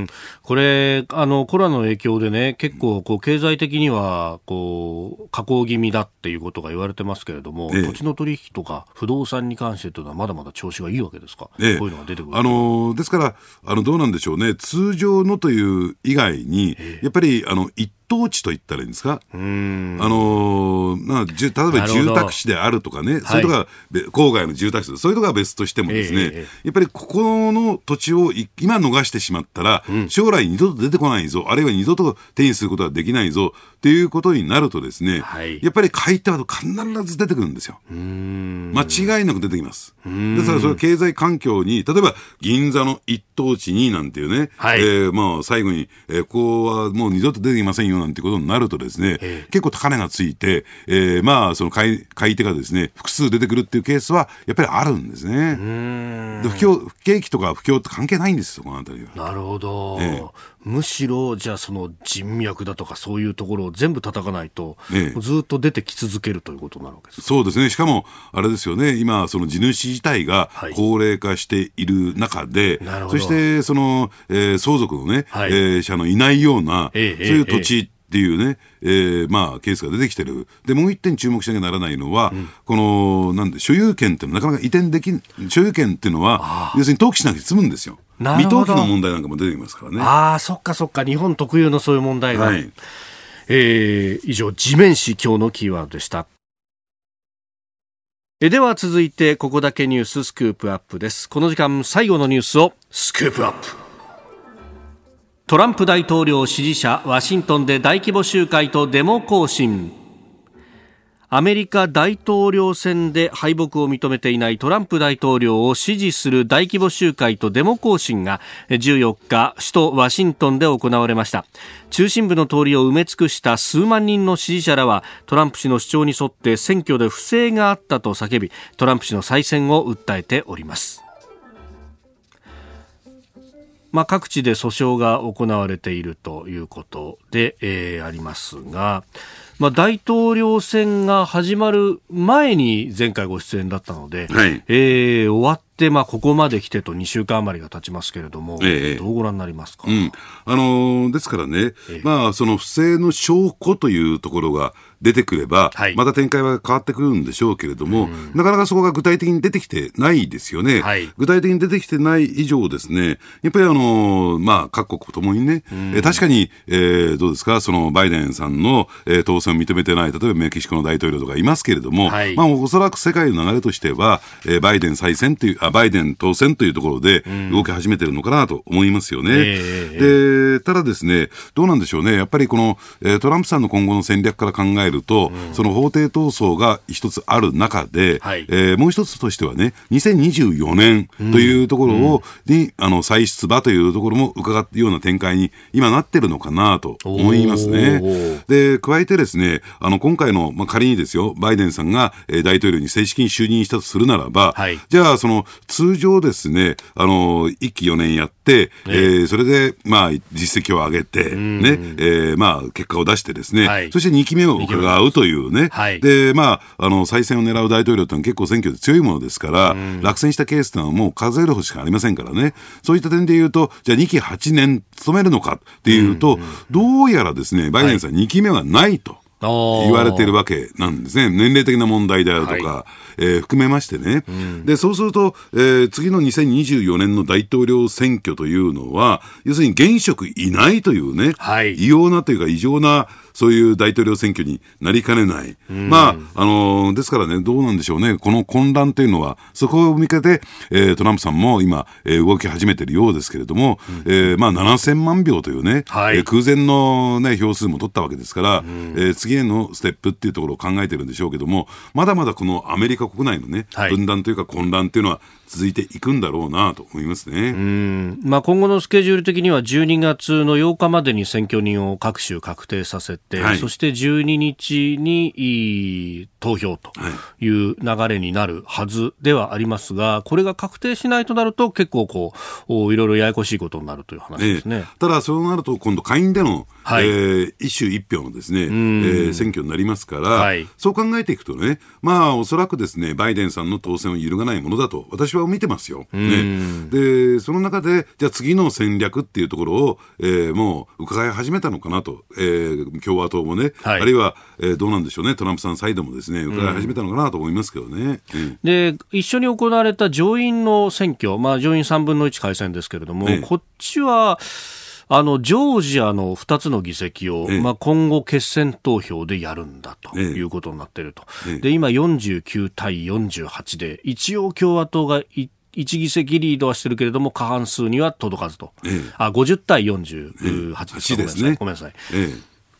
ん。これあのコロナの影響でね結構こう経済的にはこう下降気味だっていうことが言われてますけれども、ええ、土地の取引とか不動産に関してというのはまだまだ調子がいいわけですか、ええ、こういうのが出てくるあのですからあのどうなんでしょうね。通常のという以外に、やっぱりあの一等地と言ったらいいんですか、あのまあ、例えば住宅地であるとかね、そういうとこが、郊外の住宅地そういうとこは別としてもですね、えー、やっぱりここの土地を今逃してしまったら、うん、将来二度と出てこないぞ、あるいは二度と手にすることができないぞっていうことになるとですね、はい、やっぱり買い手は必ず出てくるんですよ。間違いなく出てきます。ですからそれ経済環境に、例えば銀座の一等地になんていうね、はい、えー、まあ最後に、えー、ここはもう二度と出てきませんよなんてことになるとですね、えー、結構高値がついて、えー、まあその買い買い手がですね、複数出てくるっていうケースはやっぱりあるんですね。で不況不景気とか不況って関係ないんですよ、この辺りは。なるほど。えーむしろじゃあその人脈だとかそういうところを全部叩かないと、ええ、ずっと出てき続けるということなわけですそうですね。しかもあれですよね。今その地主自体が高齢化している中で、はい、そしてその、えー、相続のね、はい、えー、者のいないような、え、そういう土地、っていうね、えー、まあ、ケースが出てきてる。で、もう一点注目しなきゃならないのは、うん、この、なんで、所有権っていうのはなかなか移転でき所有権っていうのは、要するに登記しなくて済むんですよ。未登記の問題なんかも出てきますからね。ああ、そっかそっか、日本特有のそういう問題が。はい、えー、以上、地面師今日のキーワードでした。えでは続いて、ここだけニューススクープアップです。この時間、最後のニュースをスクープアップ。トランプ大統領支持者ワシントンで大規模集会とデモ行進。アメリカ大統領選で敗北を認めていないトランプ大統領を支持する大規模集会とデモ行進が14日首都ワシントンで行われました。中心部の通りを埋め尽くした数万人の支持者らはトランプ氏の主張に沿って選挙で不正があったと叫びトランプ氏の再選を訴えております。まあ、各地で訴訟が行われているということで、えー、ありますが、まあ、大統領選が始まる前に前回ご出演だったので、はい、えー、終わっ、まあ、ここまで来てと2週間余りが経ちますけれども、ええ、どうご覧になりますか、うん、あのー、ですからね、え、まあ、その不正の証拠というところが出てくれば、はい、また展開は変わってくるんでしょうけれども、うん、なかなかそこが具体的に出てきてないですよね。はい、具体的に出てきてない以上ですね、やっぱりあのー、まあ、各国ともにね、うん、え確かに、えー、どうですか、そのバイデンさんの、えー、当選を認めてない、例えばメキシコの大統領とかいますけれども、はい、まあ、おそらく世界の流れとしては、えー、バイデン再選という、バイデン当選というところで動き始めてるのかなと思いますよね。うん、で、ただですね、どうなんでしょうね。やっぱりこの、えー、トランプさんの今後の戦略から考えると、うん、その法廷闘争が一つある中で、はい、えー、もう一つとしてはね、2024年というところを、うん、に、あの、再出馬というところも伺ったような展開に今なってるのかなと思いますね。で、加えてですね、あの、今回の、まあ、仮にですよ、バイデンさんが、えー、大統領に正式に就任したとするならば、はい、じゃあ、その、通常ですね、あの、1期4年やって、えー、それで、まあ、実績を上げて、ね、えー、まあ、結果を出してですね、はい、そして2期目を伺うというね、はい、で、まあ、あの、再選を狙う大統領ってのは結構選挙で強いものですから、落選したケースってのはもう数えるほしかありませんからね、そういった点で言うと、じゃあ2期8年務めるのかっていうと、どうやらですね、バイデンさん2期目はないと。言われてるわけなんですね。年齢的な問題であるとか、はい、えー、含めましてね。うん、で、そうすると、えー、次の2024年の大統領選挙というのは、要するに現職いないというね、はい、異様なというか異常なそういう大統領選挙になりかねない。まあ、あのー、ですからね、どうなんでしょうね。この混乱というのは、そこを見けて、えー、トランプさんも今、えー、動き始めているようですけれども、うん、えー、まあ、7000万票というね、はい、えー、空前のね、票数も取ったわけですから、うん、えー、次へのステップっていうところを考えてるんでしょうけども、まだまだこのアメリカ国内のね、はい、分断というか混乱というのは、続いていくんだろうなと思いますね。うん。まあ、今後のスケジュール的には12月の8日までに選挙人を各州確定させて、はい、そして12日に投票という流れになるはずではありますが、これが確定しないとなると結構こういろいろややこしいことになるという話ですね。ただそうなると今度下院での、はい、えー、一州一票のですね、えー、選挙になりますから、はい、そう考えていくとね、まあおそらくですねバイデンさんの当選を揺るがないものだと私は見てますよ。ね、で、その中で、じゃあ次の戦略っていうところを、えー、もう伺い始めたのかなと、えー、共和党もね、はい、あるいは、えー、どうなんでしょうね、トランプさんサイドもですね、伺い始めたのかなと思いますけどね。うん、で、一緒に行われた上院の選挙、まあ、上院3分の1改選ですけれども、こっちは、あのジョージアの2つの議席を、ええ、まあ、今後、決選投票でやるんだということになっていると、え、で今、49対48で、一応、共和党が1議席リードはしてるけれども、過半数には届かずと、あ50対48です。ね。ごめんなさい。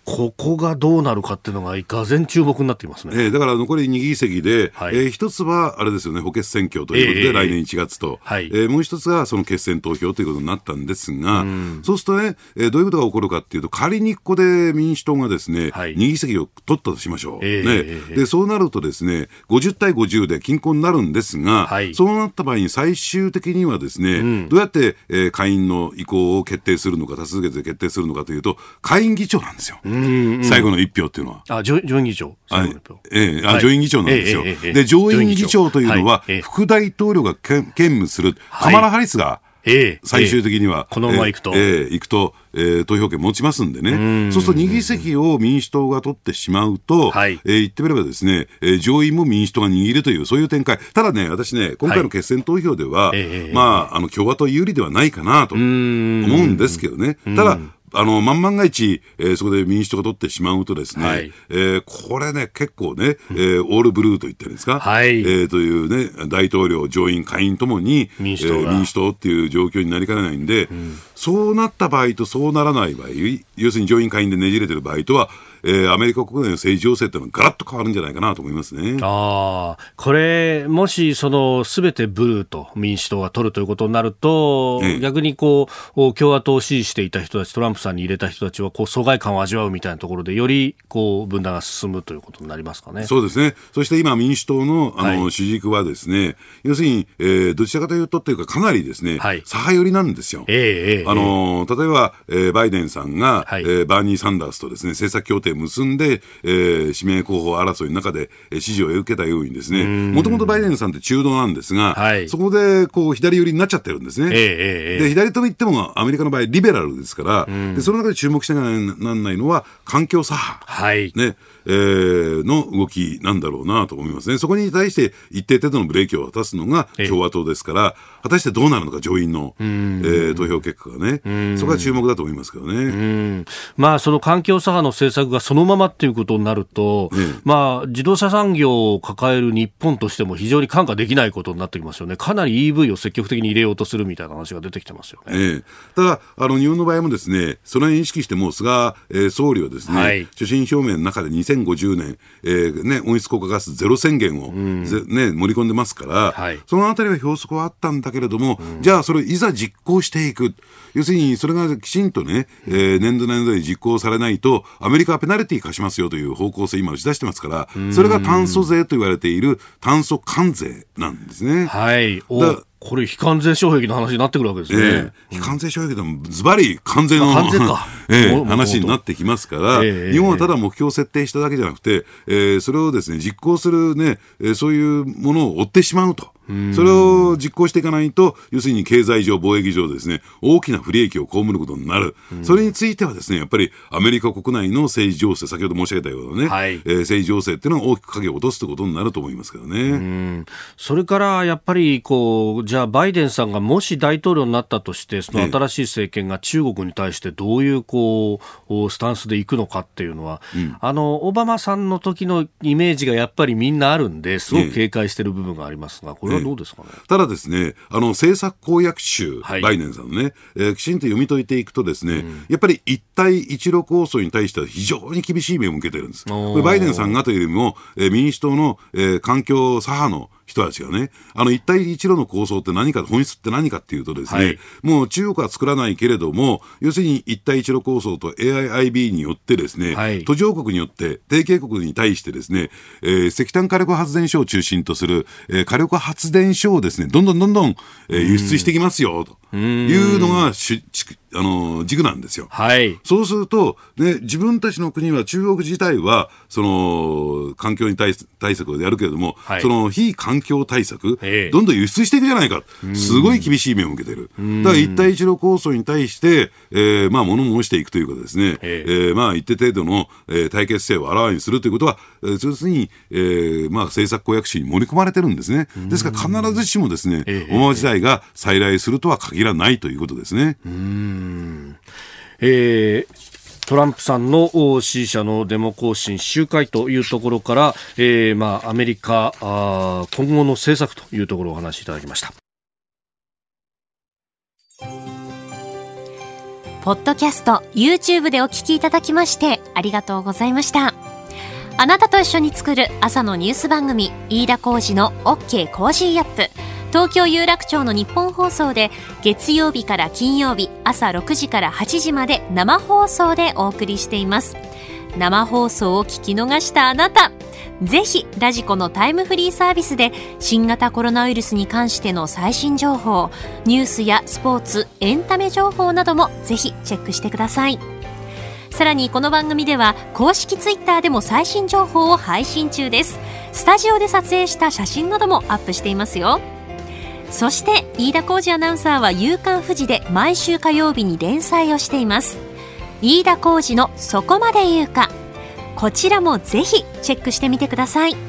ここがどうなるかっていうのが、がぜ注目になっていますね、えー、だから残り2議席で、はい、えー、一つはあれですよね、補欠選挙ということで、えー、来年1月と、はい、えー、もう一つがその決選投票ということになったんですが、うそうするとね、えー、どういうことが起こるかっていうと、仮にここで民主党がですね、はい、2議席を取ったとしましょう、えー、ね。で、そうなるとですね、50対50で均衡になるんですが、はい、そうなった場合に最終的にはですね、うん、どうやって、えー、下院の意向を決定するのか、多数決で決定するのかというと、下院議長なんですよ。最後の一票っていうのは。あ、上院議長。ええ、あ、上院議長なんですよ。で、上院議長というのは、副大統領が兼務する、カマラ・ハリスが、最終的には、このまま行くと。ええ、行くと、えー、投票権持ちますんでね。そうすると2議席を民主党が取ってしまうと、はい、えー、言ってみればですね、えー、上院も民主党が握るという、そういう展開。ただね、私ね、今回の決選投票では、はい、まあ、あの、共和党有利ではないかなと思うんですけどね。ただ、あの、万万が一、えー、そこで民主党が取ってしまうとですね、はい、えー、これね、結構ね、えー、オールブルーと言ってるんですか、はい、えー、というね、大統領、上院、下院ともに民主党,、えー、民主党っていう状況になりかねないんで、うん、そうなった場合とそうならない場合、要するに上院、下院でねじれてる場合とは、えー、アメリカ国内の政治情勢っていうのはガラッと変わるんじゃないかなと思いますね。ああ、これ、もし、その、すべてブルーと民主党が取るということになると、ええ、逆にこう、共和党を支持していた人たち、トランプさんに入れた人たちは、こう、疎外感を味わうみたいなところで、より、こう、分断が進むということになりますかね。そうですね。そして今、民主党の、あの、はい、主軸はですね、要するに、えー、どちらかというとっていうか、かなりですね、はい、左派寄りなんですよ。ええあの、例えば、えー、バイデンさんが、はい、えー、バーニー・サンダースとですね、政策協定を結んで、えー、指名候補争いの中で、えー、支持を受けたようにですね、もともとバイデンさんって中道なんですが、はい、そこでこう左寄りになっちゃってるんですね。えー、で左と言ってもアメリカの場合リベラルですから、でその中で注目しなきゃならないのは環境左派。はい、ね。えー、の動きなんだろうなと思いますね。そこに対して一定程度のブレーキを渡すのが共和党ですから、果たしてどうなるのか、上院の、えー、投票結果がね、そこが注目だと思いますけどね。まあ、その環境左派の政策がそのままっていうことになると、ね、まあ、自動車産業を抱える日本としても非常に看過できないことになってきますよね。かなり EV を積極的に入れようとするみたいな話が出てきてますよね。ねただ、あの、日本の場合もですね、それを意識しても、菅、えー、総理はですね、はい、所信表明の中で2050年、えーね、温室効果ガスゼロ宣言を、うん、ね、盛り込んでますから、はい、そのあたりは標則はあったんだけれども、うん、じゃあそれをいざ実行していく。要するに、それがきちんとね、えー、年度年度で実行されないと、アメリカはペナルティー課しますよという方向性、今打ち出してますから、それが炭素税と言われている炭素関税なんですね。はい。これ、非関税障壁の話になってくるわけですね。えー、非関税障壁でも、ズバリ関税の関税か、えー、話になってきますから、えー、日本はただ目標を設定しただけじゃなくて、えー、それをですね、実行するね、えー、そういうものを追ってしまうと。それを実行していかないと、要するに経済上、貿易上ですね、大きな不利益を被ることになる。それについてはですね、やっぱりアメリカ国内の政治情勢、先ほど申し上げたようなね、はい、えー、政治情勢っていうのは大きく影を落とすということになると思いますけどね。それからやっぱりこう、じゃあバイデンさんがもし大統領になったとして、その新しい政権が中国に対してどういうこう、スタンスでいくのかっていうのは、うん、あの、オバマさんの時のイメージがやっぱりみんなあるんで、すごく警戒している部分がありますが、これはどうですかね？ただですね、あの、政策公約集、はい、バイデンさんのね、えー、きちんと読み解いていくとですね、うん、やっぱり一帯一路構想に対しては非常に厳しい目を向けてるんです。これバイデンさんがというよりも、えー、民主党の、えー、環境左派の人たちがね、あの一帯一路の構想って何か、本質って何かっていうとですね、はい、もう中国は作らないけれども、要するに一帯一路構想と AIIB によってですね、はい、途上国によって提携国に対してですね、えー、石炭火力発電所を中心とする、えー、火力発電所をですね、どんどんどんどん、えー、輸出してきますよ、と。いうのがしあの軸なんですよ。はい、そうすると、ね、自分たちの国は中国自体はその環境に対対策をやるけれども、はい、その非環境対策、どんどん輸出していくじゃないか、すごい厳しい目を向けてる。だから一帯一路構想に対して、えー、まあ物申していくというかですね、えー、まあ一定程度の、えー、対決性をあらわにするということは、えー、要するに、えー、まあ政策公約書に盛り込まれてるんですね。ですから必ずしもですね、オバマ時代が再来するとは限らないということですね。うんえートランプさんの支持者のデモ行進集会というところから、えー、まあ、アメリカあ今後の政策というところをお話しいただきました。ポッドキャスト、YouTube でお聞きいただきましてありがとうございました。あなたと一緒に作る朝のニュース番組、飯田浩司の OK Cozy up。東京有楽町のニッポン放送で月曜日から金曜日朝6時から8時まで生放送でお送りしています。生放送を聞き逃したあなたぜひラジコのタイムフリーサービスで新型コロナウイルスに関しての最新情報ニュースやスポーツエンタメ情報などもぜひチェックしてください。さらにこの番組では公式ツイッターでも最新情報を配信中です。スタジオで撮影した写真などもアップしていますよ。そして飯田浩二アナウンサーは夕刊富士で毎週火曜日に連載をしています。飯田浩二のそこまで言うか。こちらもぜひチェックしてみてください。